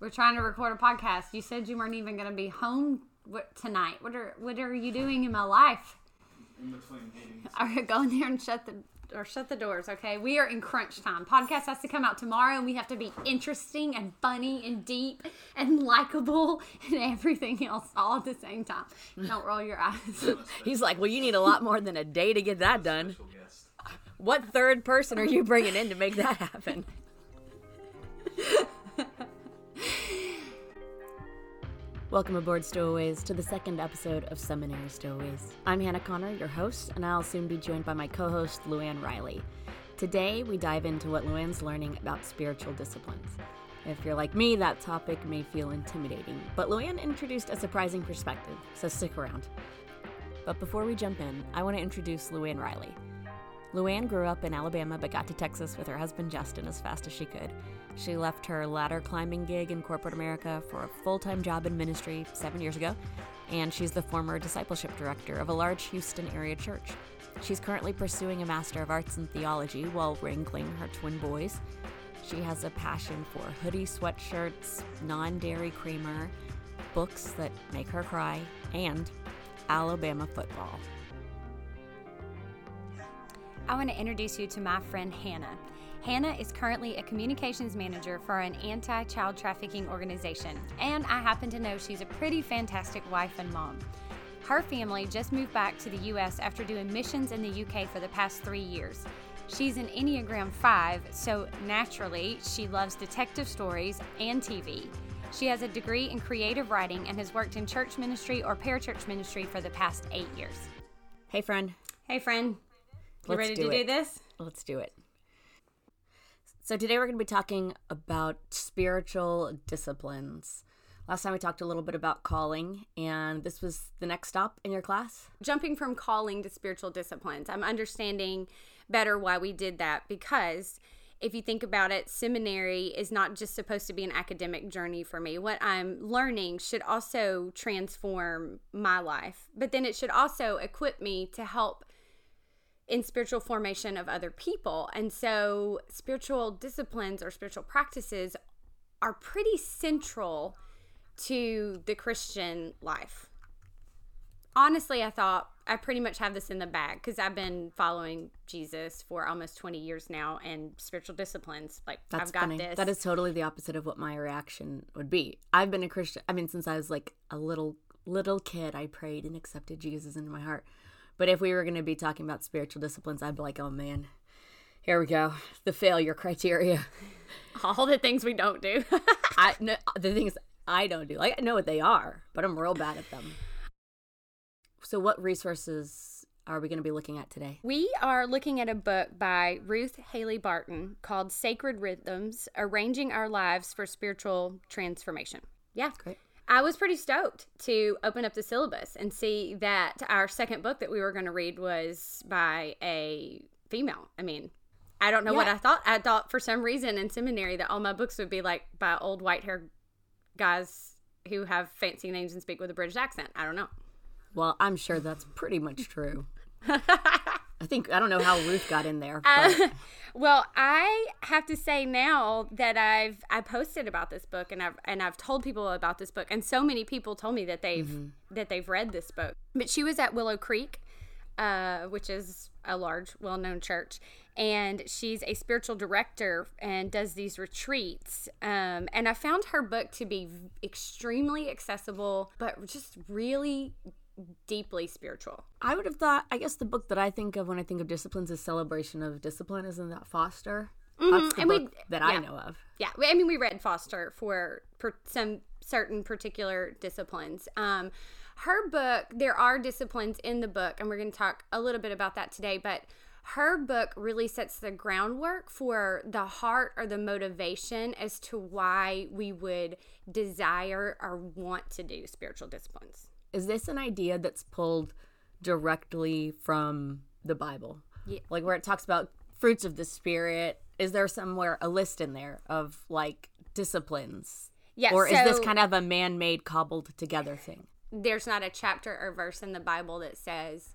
We're trying to record a podcast. You said you weren't even going to be home tonight. What are what are you doing in my life? In between meetings. All right, go in there and shut the or shut the doors. Okay, we are in crunch time. Podcast has to come out tomorrow, and we have to be interesting and funny and deep and likable and everything else all at the same time. Don't roll your eyes. He's like, well, you need a lot more than a day to get that done. What third person are you bringing in to make that happen? Welcome aboard, Stowaways, to the second episode of Seminary Stowaways. I'm Hannah Connor, your host, and I'll soon be joined by my co host, Luann Riley. Today, we dive into what Luann's learning about spiritual disciplines. If you're like me, that topic may feel intimidating, but Luann introduced a surprising perspective, so stick around. But before we jump in, I want to introduce Luann Riley. Luann grew up in Alabama but got to Texas with her husband Justin as fast as she could. She left her ladder climbing gig in corporate America for a full time job in ministry seven years ago, and she's the former discipleship director of a large Houston area church. She's currently pursuing a Master of Arts in Theology while wrangling her twin boys. She has a passion for hoodie sweatshirts, non dairy creamer, books that make her cry, and Alabama football. I want to introduce you to my friend Hannah. Hannah is currently a communications manager for an anti child trafficking organization, and I happen to know she's a pretty fantastic wife and mom. Her family just moved back to the U.S. after doing missions in the U.K. for the past three years. She's an Enneagram 5, so naturally, she loves detective stories and TV. She has a degree in creative writing and has worked in church ministry or parachurch ministry for the past eight years. Hey, friend, Hey, friend, you Let's ready do to do this? let's do it. So, today we're going to be talking about spiritual disciplines. Last time we talked a little bit about calling, and this was the next stop in your class. jumping from calling to spiritual disciplines. I'm understanding better why we did that because if you think about it, seminary is not just supposed to be an academic journey for me. What I'm learning should also transform my life, but then it should also equip me to help in spiritual formation of other people. And so, spiritual disciplines or spiritual practices are pretty central to the Christian life honestly, I thought I pretty much have this in the bag because I've been following Jesus for almost 20 years now and spiritual disciplines. Like, That's I've got funny. this. That is totally the opposite of what my reaction would be. I've been a Christian. I mean, since I was like a little little kid, I prayed and accepted Jesus into my heart. But if we were going to be talking about spiritual disciplines, I'd be like, oh man, here we go, the failure criteria. all the things we don't do. I no, the things I don't do. Like I know what they are, but I'm real bad at them. So, what resources are we going to be looking at today? we are looking at a book by Ruth Haley Barton called Sacred Rhythms Arranging Our Lives for Spiritual Transformation. Yeah. Great. I was pretty stoked to open up the syllabus and see that our second book that we were going to read was by a female. I mean, I don't know what I thought. I thought for some reason in seminary that all my books would be like by old white haired guys who have fancy names and speak with a British accent. I don't know. Well, I'm sure that's pretty much true. I think I don't know how Ruth got in there, Uh, well, I have to say now that I've I posted about this book and I've and I've told people about this book and so many people told me that they've that they've read this book. But she was at Willow Creek, uh, which is a large, well-known church, and she's a spiritual director and does these retreats. Um, and I found her book to be extremely accessible, but just really deeply spiritual. I would have thought. I guess the book that I think of when I think of disciplines is Celebration of Discipline. Isn't that Foster? That's the and we- that yeah. I know of. Yeah, I mean, we read Foster for per, some certain particular disciplines. Um, her book, there are disciplines in the book, and we're going to talk a little bit about that today. But her book really sets the groundwork for the heart or the motivation as to why we would desire or want to do spiritual disciplines. Is this an idea that's pulled directly from the Bible? Yeah. Like where it talks about fruits of the spirit. Is there somewhere a list in there of like disciplines? Yeah, Or is this kind of a man-made cobbled together thing? there's not a chapter or verse in the Bible that says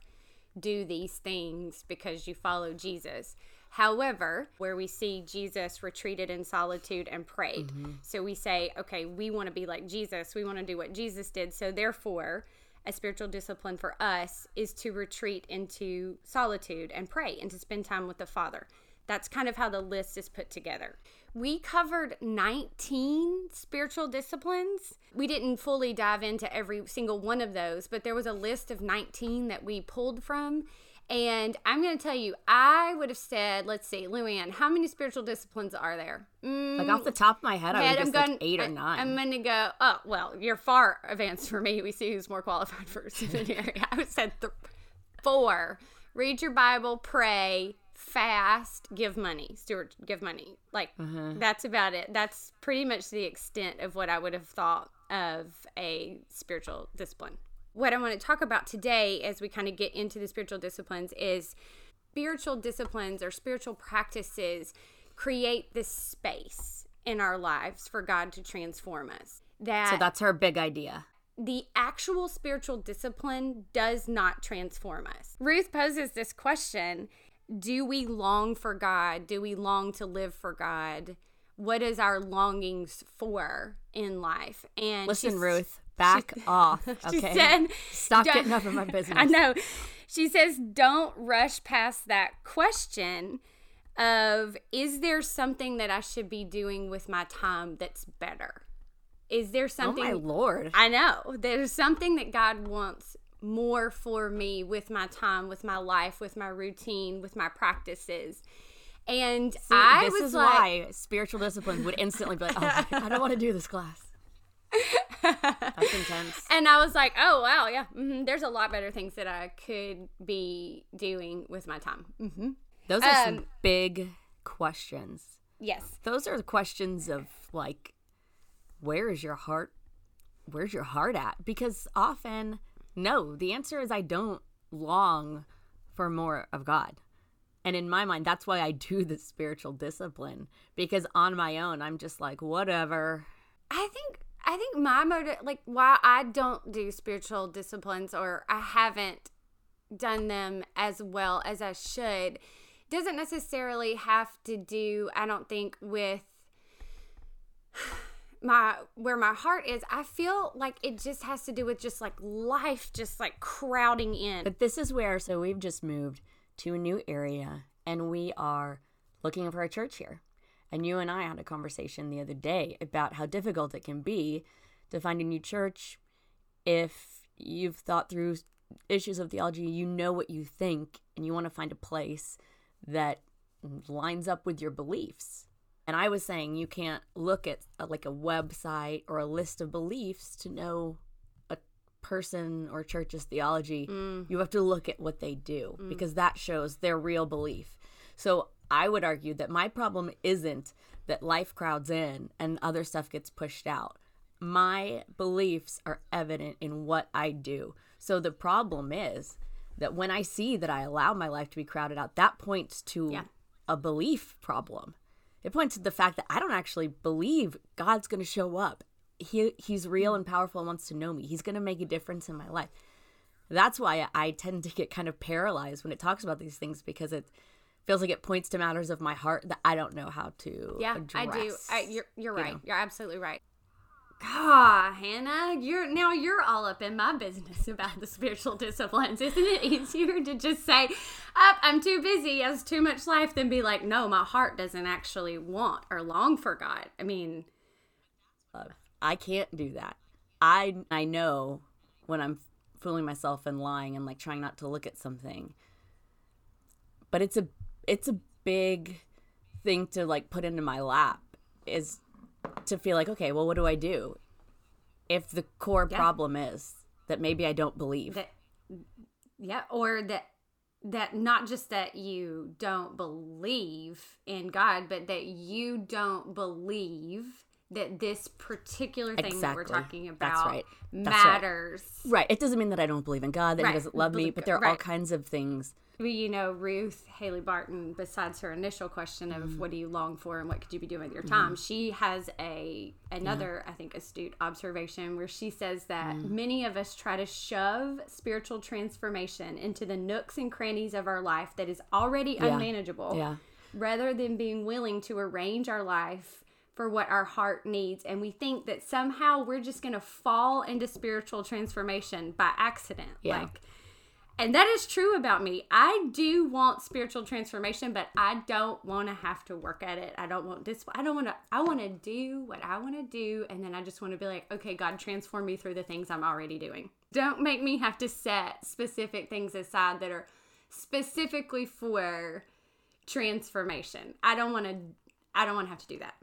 do these things because you follow Jesus. However, where we see Jesus retreated in solitude and prayed. Mm-hmm. So we say, okay, we want to be like Jesus. We want to do what Jesus did. So therefore, a spiritual discipline for us is to retreat into solitude and pray and to spend time with the Father. That's kind of how the list is put together. We covered 19 spiritual disciplines. We didn't fully dive into every single one of those, but there was a list of 19 that we pulled from. And I'm going to tell you, I would have said, let's see, Luann, how many spiritual disciplines are there? Mm, Like off the top of my head, I would guess like eight or 9 I'm going to go, oh, well, you're far advanced for me. We see who's more qualified for seminary. I would said th- four. Read your Bible, pray, fast, give money. Steward, give money. Like, that's about it. That's pretty much the extent of what I would have thought of a spiritual discipline. What I want to talk about today as we kind of get into the spiritual disciplines is spiritual disciplines or spiritual practices create this space in our lives for God to transform us. That so that's her big idea. the actual spiritual discipline does not transform us. Ruth poses this question Do we long for God? Do we long to live for God? What is our longings for in life? And Listen, Ruth, back off. She Okay. said, Stop getting up in my business. I know. She says, don't rush past that question of is there something that I should be doing with my time that's better? Is there Oh something my lord. I know. There's something that God wants more for me with my time, with my life, with my routine, with my practices. And See, I this was is like, why spiritual discipline would instantly be like, oh, I don't want to do this class. That's intense. and I was like, oh, wow, yeah, hmm there's a lot better things that I could be doing with my time. hmm Those are some Um, big questions. Yes. Those are the questions of like, where is your heart? Where's your heart at? Because often, no, the answer is I don't long for more of God. And in my mind, that's why I do the spiritual discipline because on my own, I'm just like, whatever. I think I think my motive, like why I don't do spiritual disciplines or I haven't done them as well as I should, doesn't necessarily have to do. I don't think with my where my heart is. I feel like it just has to do with just like life, just like crowding in. But this is where, so we've just moved to a new area and we are looking for a church here. And you and I had a conversation the other day about how difficult it can be to find a new church if you've thought through issues of theology, you know what you think, and you want to find a place that lines up with your beliefs. And I was saying you can't look at a, like a website or a list of beliefs to know a person or church's theology. Mm. You have to look at what they do mm. because that shows their real belief. So I would argue that my problem isn't that life crowds in and other stuff gets pushed out. My beliefs are evident in what I do. So the problem is that when I see that I allow my life to be crowded out, that points to Yeah. a belief problem. It points to the fact that I don't actually believe God's going to show up. He he's real and powerful and wants to know me. He's going to make a difference in my life. That's why I tend to get kind of paralyzed when it talks about these things because it feels like it points to matters of my heart that I don't know how to Yeah, address. I do. I, you're you're you right. know. You're absolutely right. Ah, Hannah, you're now you're all up in my business about the spiritual disciplines. Isn't it easier to just say, "Up, I'm too busy, has too much life," than be like, "No, my heart doesn't actually want or long for God." I mean, I can't do that. I I know when I'm fooling myself and lying and like trying not to look at something. But it's a it's a big thing to like put into my lap is to feel like okay, well what do I do? If the core Yeah. problem is that maybe I don't believe. that yeah, or that that not just that you don't believe in God, but that you don't believe that this particular thing that we're Exactly. talking That's about right. That's matters. right. It doesn't mean that I don't believe in God, that Right. he doesn't love me, but there are all kinds of things Well, you know, Ruth Haley Barton, besides her initial question of Mm-hmm. what do you long for and what could you be doing with your time, she has a another, I think, astute observation where she says that Mm. many of us try to shove spiritual transformation into the nooks and crannies of our life that is already Yeah. unmanageable. Yeah. rather than being willing to arrange our life for what our heart needs. And we think that somehow we're just going to fall into spiritual transformation by accident. Yeah. Like, and that is true about me. I do want spiritual transformation, but I don't want to have to work at it. I don't want this. I don't want to. I want to do what I want to do, and then I just want to be like, okay, God, transform me through the things I'm already doing. Don't make me have to set specific things aside that are specifically for transformation. I don't want to. I don't want to have to do that.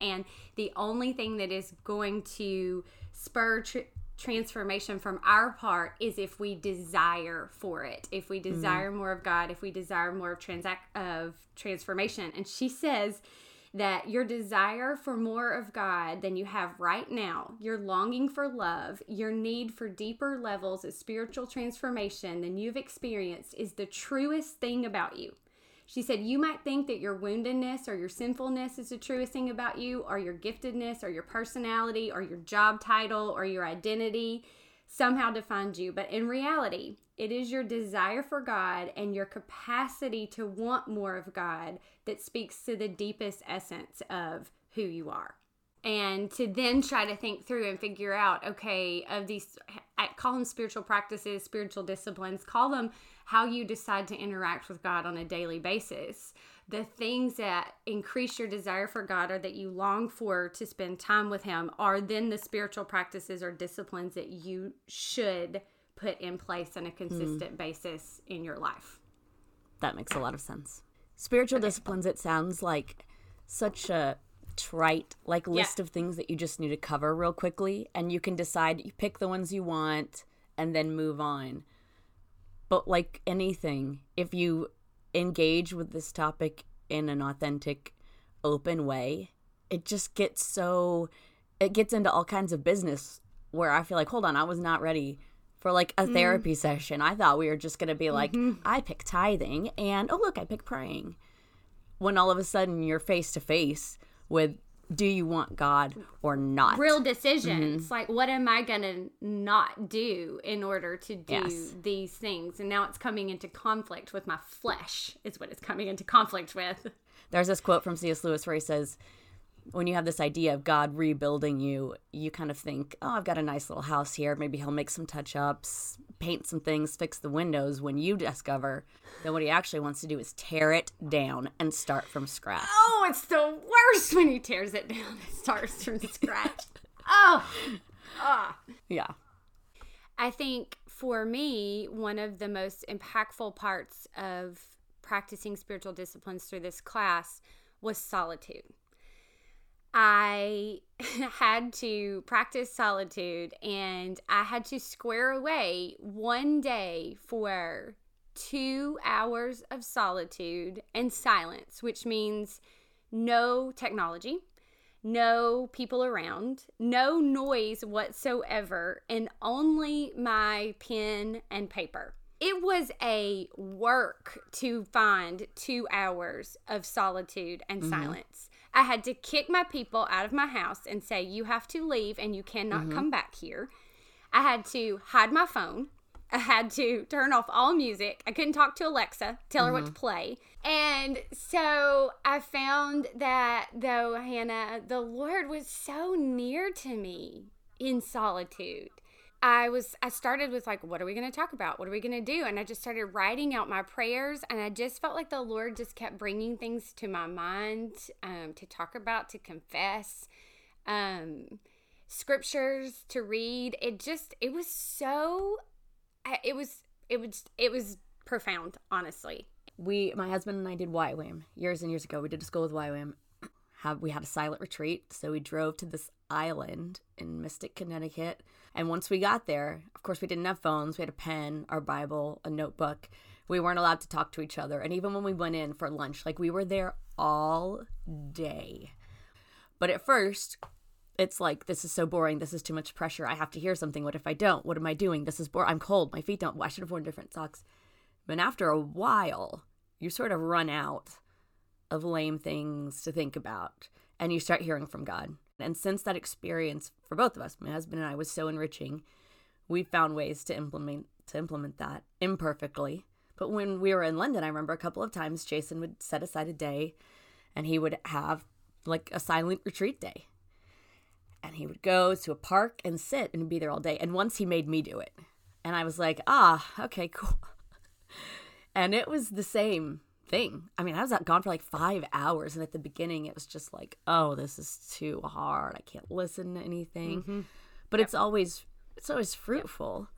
And the only thing that is going to spur tr- transformation from our part is if we desire for it. If we mm-hmm. desire more of God, if we desire more of transact- of transformation. And she says that your desire for more of God than you have right now, your longing for love, your need for deeper levels of spiritual transformation than you've experienced is the truest thing about you. She said, You might think that your woundedness or your sinfulness is the truest thing about you, or your giftedness, or your personality, or your job title, or your identity somehow defines you. But in reality, it is your desire for God and your capacity to want more of God that speaks to the deepest essence of who you are. And to then try to think through and figure out, okay, of these, I call them spiritual practices, spiritual disciplines, call them how you decide to interact with God on a daily basis. The things that increase your desire for God or that you long for to spend time with Him are then the spiritual practices or disciplines that you should put in place on a hmm. consistent basis in your life. That makes a lot of sense. Spiritual disciplines, it sounds like such a trite like list of things that you just need to cover real quickly and you can decide you pick the ones you want and then move on. But like anything, if you engage with this topic in an authentic, open way, it just gets so it gets into all kinds of business where I feel like, hold on, I was not ready for like a mm-hmm. therapy session. I thought we were just gonna be like, mm-hmm. I pick tithing and oh look, I pick praying. When all of a sudden you're face to face with do you want God or not? real decisions mm-hmm. like what am i gonna not do in order to do Yes. these things and now it's coming into conflict with my flesh is what it's coming into conflict with There's this quote from C.S. Lewis where he says, when you have this idea of God rebuilding you, you kind of think, oh, I've got a nice little house here. Maybe he'll make some touch ups, paint some things, fix the windows. When you discover that what he actually wants to do is tear it down and start from scratch. oh it's the worst when he tears it down and starts from scratch oh ah Yeah. I think for me, one of the most impactful parts of practicing spiritual disciplines through this class was solitude. I had to practice solitude and I had to square away one day for two hours of solitude and silence, which means no technology, no people around, no noise whatsoever, and only my pen and paper. It was a work to find two hours of solitude and mm-hmm. silence. I had to kick my people out of my house and say, You have to leave and you cannot mm-hmm. come back here. I had to hide my phone. I had to turn off all music. I couldn't talk to Alexa, tell her what to mm-hmm. play. And so I found that, though, Hannah, the Lord was so near to me in solitude. I was I started with like what are we going to talk about? What are we going to do? And I just started writing out my prayers and I just felt like the Lord just kept bringing things to my mind um, to talk about, to confess. Um scriptures to read. It just it was so it was it was it was profound, honestly. We, my husband and I did YWAM years and years ago. We did a school with YWAM. Have we had a silent retreat, so we drove to this island in Mystic, Connecticut. And once we got there, of course, we didn't have phones. We had a pen, our Bible, a notebook. We weren't allowed to talk to each other. And even when we went in for lunch, like we were there all day. But at first, it's like this is so boring. This is too much pressure. I have to hear something. What if I don't? What am I doing? This is boring. I'm cold. My feet don't. I should have worn different socks. But after a while, you sort of run out of lame things to think about and you start hearing from God. And since that experience for both of us, my husband and I was so enriching, we found ways to implement to implement that imperfectly, But when we were in London, I remember a couple of times Jason would set aside a day and he would have like a silent retreat day. And he would go to a park and sit and be there all day. And once he made me do it. And I was like, ah, okay, cool. And it was the same thing. I mean, I was out gone for like five hours. And at the beginning, it was just like, oh, this is too hard. I can't listen to anything. Mm-hmm. But it's always, it's always fruitful.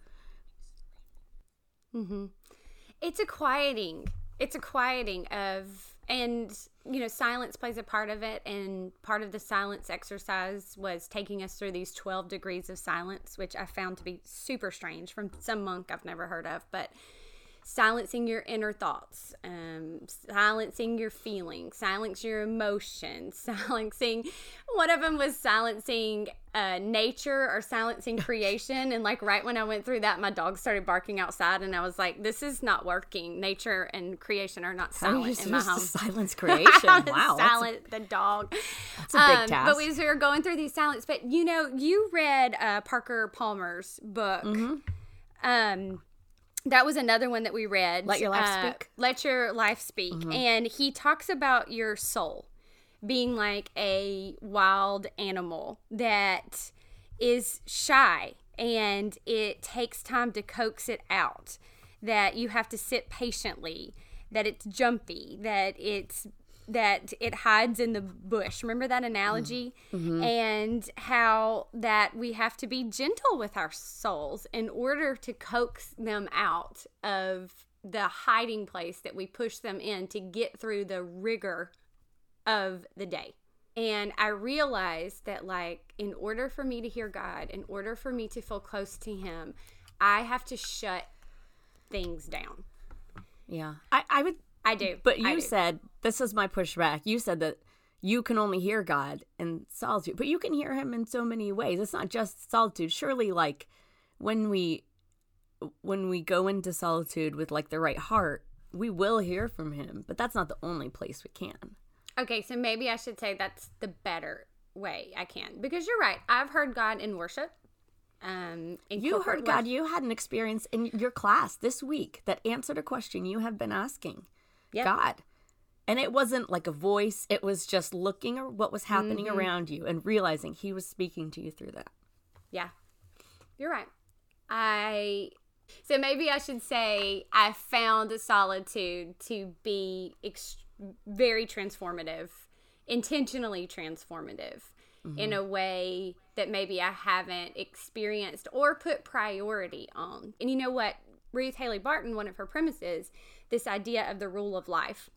it's a quieting it's a quieting of and you know silence plays a part of it and part of the silence exercise was taking us through these 12 degrees of silence which i found to be super strange from some monk i've never heard of but silencing your inner thoughts um, silencing your feelings silence your emotions silencing one of them was silencing uh, nature or silencing creation and like right when i went through that my dog started barking outside and i was like this is not working nature and creation are not How are silent in my home silence creation? Wow. a- silent the dog. That's a big Um, task. But we, we were going through these silence. But you know, you read uh, Parker Palmer's book. Mm-hmm. Um, that was another one that we read. Let Your Life uh, Speak? Mm-hmm. Let your life speak, and he talks about your soul being like a wild animal that is shy and it takes time to coax it out that you have to sit patiently that it's jumpy that it's that it hides in the bush remember that analogy mm-hmm. and how that we have to be gentle with our souls in order to coax them out of the hiding place that we push them in to get through the rigor of the day. And I realized that, like, in order for me to hear God, in order for me to feel close to Him, I have to shut things down. yeah. I, I would, I do. but you do. said, this is my pushback. You said that you can only hear God in solitude, but you can hear him in so many ways. It's not just solitude. Surely, like, when we, when we go into solitude with like the right heart, we will hear from him, but that's not the only place we can. Okay, so maybe I should say that's the better way I can. Because you're right. I've heard God in worship. Um, in You heard God. worship. You had an experience in your class this week that answered a question you have been asking Yep. God. And it wasn't like a voice, it was just looking at what was happening Mm-hmm. around you and realizing He was speaking to you through that. Yeah, you're right. I so maybe I should say I found solitude to be ex- very transformative, intentionally transformative in a way that maybe I haven't experienced or put priority on. And you know what? Ruth Haley Barton, one of her premises, this idea of the rule of life.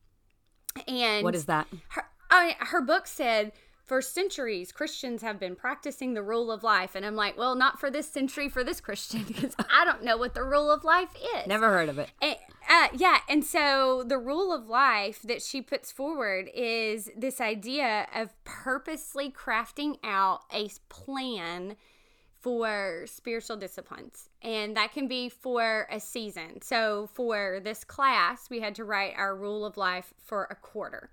And What is that? her, I mean, her book said for centuries Christians have been practicing the rule of life, and I'm like, well, not for this century for this Christian because I don't know what the rule of life is. Never heard of it. And, uh, yeah, and so the rule of life that she puts forward is this idea of purposely crafting out a plan for spiritual disciplines. And that can be for a season. So for this class, we had to write our rule of life for a quarter.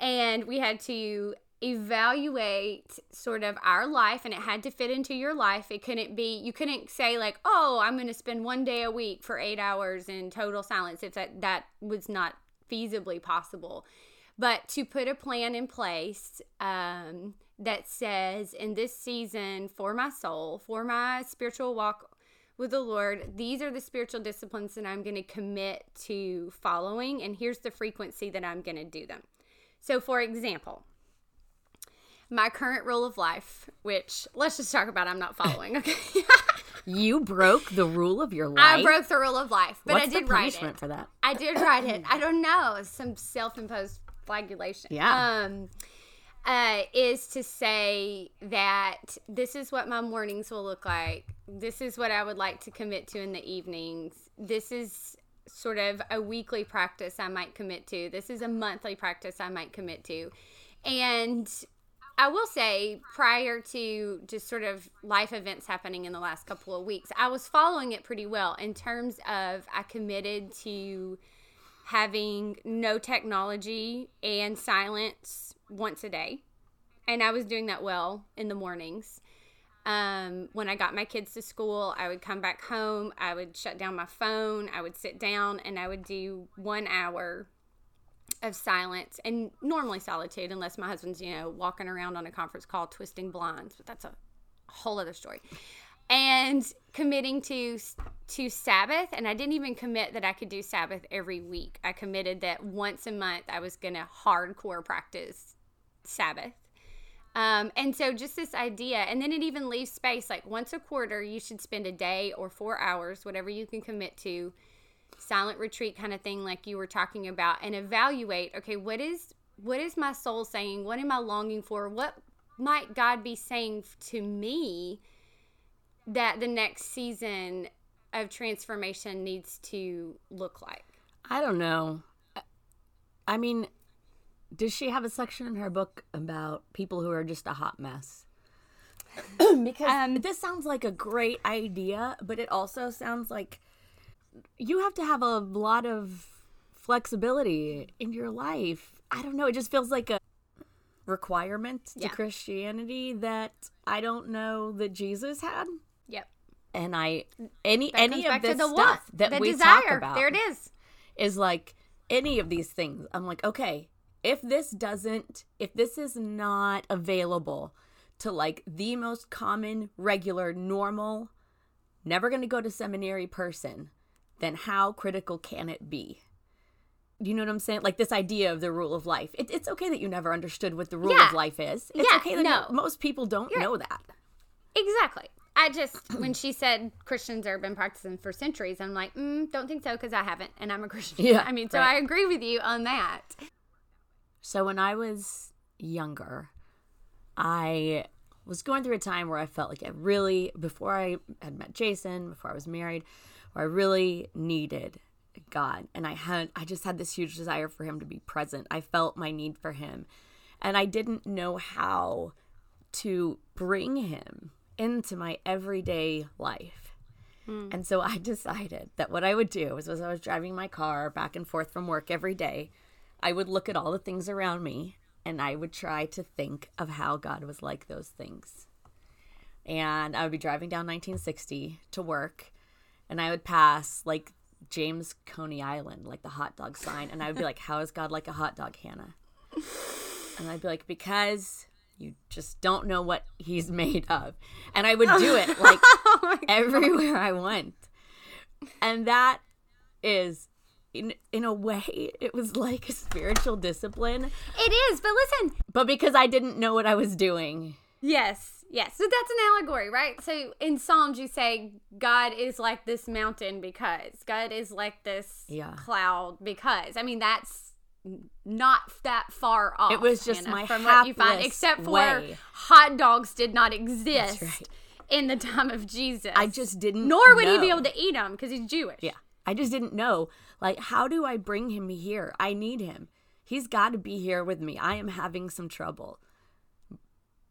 And we had to evaluate sort of our life and it had to fit into your life. It couldn't be you couldn't say like, "Oh, I'm going to spend one day a week for 8 hours in total silence." If that that was not feasibly possible. But to put a plan in place um, that says, in this season for my soul, for my spiritual walk with the Lord, these are the spiritual disciplines that I'm going to commit to following, and here's the frequency that I'm going to do them. So, for example, my current rule of life, which let's just talk about, I'm not following. Okay, You broke the rule of your life. I broke the rule of life, but What's I did the write it. for that? I did write it. I don't know. Some self-imposed flagellation. Yeah. Um, uh, is to say that this is what my mornings will look like. This is what I would like to commit to in the evenings. This is sort of a weekly practice I might commit to. This is a monthly practice I might commit to. And I will say, prior to just sort of life events happening in the last couple of weeks, I was following it pretty well in terms of I committed to having no technology and silence once a day. And I was doing that well in the mornings. Um, when I got my kids to school, I would come back home, I would shut down my phone, I would sit down, and I would do one hour of silence and normally solitude, unless my husband's, you know, walking around on a conference call twisting blinds, but that's a whole other story. And committing to to Sabbath, and I didn't even commit that I could do Sabbath every week. I committed that once a month I was going to hardcore practice Sabbath. Um, and so just this idea, and then it even leaves space like once a quarter, you should spend a day or four hours, whatever you can commit to, silent retreat kind of thing, like you were talking about, and evaluate. Okay, what is what is my soul saying? What am I longing for? What might God be saying to me that the next season of transformation needs to look like? I don't know. I mean, does she have a section in her book about people who are just a hot mess? because Um, this sounds like a great idea, but it also sounds like you have to have a lot of flexibility in your life. I don't know. It just feels like a requirement to Yeah. Christianity that I don't know that Jesus had. Yep. And I any That any of this the stuff what? that the we desire. talk about There it is. is like any of these things. I'm like, okay, if this doesn't, if this is not available to like the most common, regular, normal, never going to go to seminary person, then how critical can it be? You know what I'm saying? Like this idea of the rule of life. It, it's okay that you never understood what the rule Yeah. of life is. It's Yeah, okay that no. most people don't You're- know that. Exactly. I just when she said Christians have been practicing for centuries, I'm like, mm, don't think so because I haven't, and I'm a Christian. Yeah, I mean, so right. I agree with you on that. So when I was younger, I was going through a time where I felt like I really, before I had met Jason, before I was married, where I really needed God. And I had, I just had this huge desire for Him to be present. I felt my need for Him. And I didn't know how to bring Him into my everyday life. Hmm. And so I decided that what I would do was as I was driving my car back and forth from work every day, I would look at all the things around me and I would try to think of how God was like those things. And I would be driving down 1960 to work and I would pass like James Coney Island, like the hot dog sign, and I would be like, How is God like a hot dog, Hannah? And I'd be like, Because you just don't know what he's made of. And I would do it like oh everywhere I went. And that is in in a way it was like a spiritual discipline, It is, but listen, but because I didn't know what I was doing. Yes, yes. So that's an allegory, right? So in Psalms, you say God is like this mountain because God is like this Yeah. cloud because. I mean, that's not that far off. It was just my from what you find, except for way. hot dogs did not exist right. in the time of Jesus. I just didn't Nor would he be able to eat them because he's Jewish. Yeah. I just didn't know. Like, how do I bring him here? I need him. He's got to be here with me. I am having some trouble.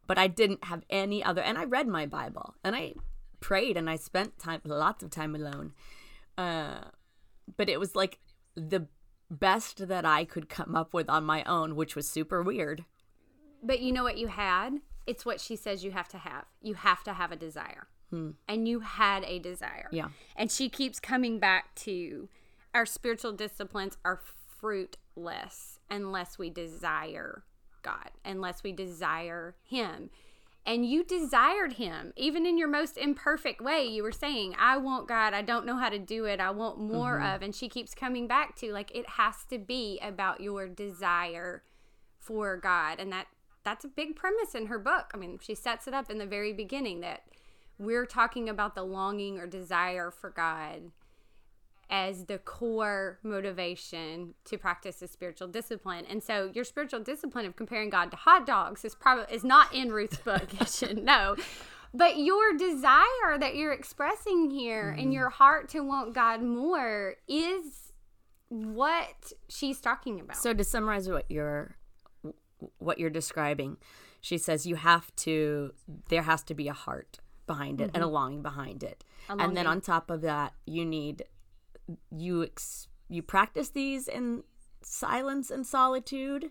But I didn't have any other. And I read my Bible and I prayed and I spent time, lots of time alone. Uh, but it was like the best that I could come up with on my own, which was super weird. But you know what you had? It's what she says you have to have. You have to have a desire. And you had a desire. Yeah. And she keeps coming back to our spiritual disciplines are fruitless unless we desire God, unless we desire Him. And you desired Him, even in your most imperfect way. You were saying, I want God. I don't know how to do it. I want more mm-hmm. of. And she keeps coming back to like, it has to be about your desire for God. And that that's a big premise in her book. I mean, she sets it up in the very beginning that we're talking about the longing or desire for God as the core motivation to practice a spiritual discipline. And so your spiritual discipline of comparing God to hot dogs is probably is not in Ruth's book. It should no. But your desire that you're expressing here in mm-hmm. your heart to want God more is what she's talking about. So to summarize what you're what you're describing, she says you have to there has to be a heart behind it and a mm-hmm. longing behind it. And then on top of that, you need you ex, you practice these in silence and solitude.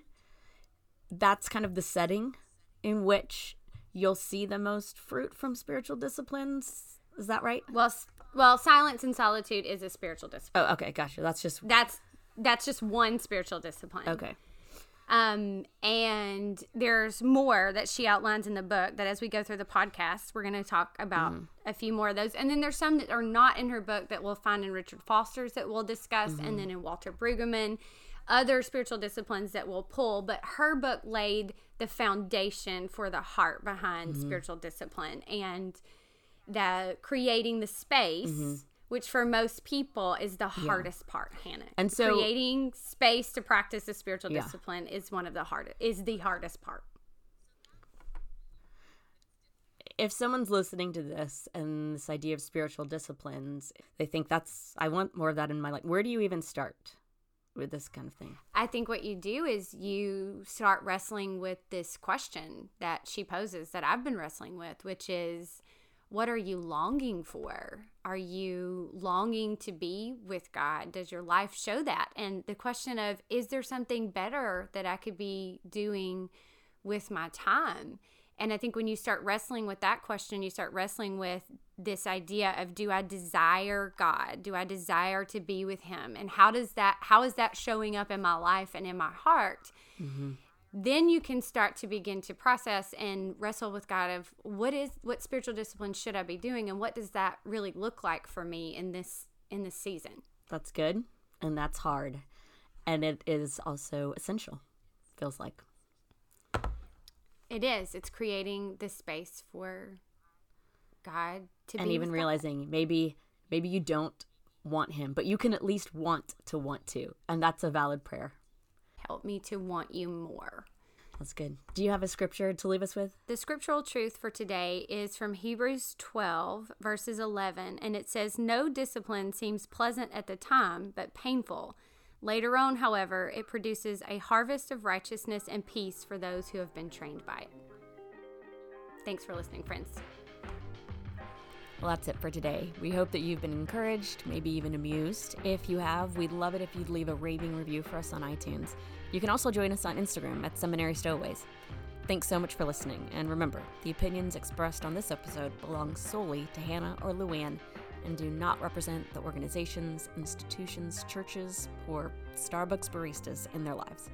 That's kind of the setting in which you'll see the most fruit from spiritual disciplines. Is that right? Well, well, silence and solitude is a spiritual discipline. Oh, okay, gotcha. That's just That's that's just one spiritual discipline. okay. Um, and there's more that she outlines in the book that as we go through the podcast, we're going to talk about mm-hmm. a few more of those. And then there's some that are not in her book that we'll find in Richard Foster's that we'll discuss, and mm-hmm. then in Walter Brueggemann, other spiritual disciplines that we'll pull. But her book laid the foundation for the heart behind mm-hmm. spiritual discipline and the creating the space. Which for most people is the hardest part, Hannah. And so- creating space to practice a spiritual Yeah. discipline is one of the hardest is the hardest part. if someone's listening to this and this idea of spiritual disciplines, they think that's I want more of that in my life. Where do you even start with this kind of thing? I think what you do is you start wrestling with this question that she poses that I've been wrestling with, which is what are you longing for? Are you longing to be with God? Does your life show that? And the question of is there something better that I could be doing with my time? And I think when you start wrestling with that question, you start wrestling with this idea of do I desire God? Do I desire to be with him? And how does that how is that showing up in my life and in my heart? Mm-hmm. Then you can start to begin to process and wrestle with God of what is what spiritual discipline should I be doing and what does that really look like for me in this in this season? That's good and that's hard. And it is also essential. Feels like. It is. It's creating this space for God to and even with God. realizing maybe maybe you don't want him, but you can at least want to want to. And that's a valid prayer. Help me to want you more. That's good. Do you have a scripture to leave us with? The scriptural truth for today is from Hebrews 12, verses 11, and it says, No discipline seems pleasant at the time, but painful. Later on, however, it produces a harvest of righteousness and peace for those who have been trained by it. Thanks for listening, friends. Well, that's it for today. We hope that you've been encouraged, maybe even amused. If you have, we'd love it if you'd leave a raving review for us on iTunes. You can also join us on Instagram at Seminary Stowaways. Thanks so much for listening, and remember, the opinions expressed on this episode belong solely to Hannah or Luann and do not represent the organizations, institutions, churches, or Starbucks baristas in their lives.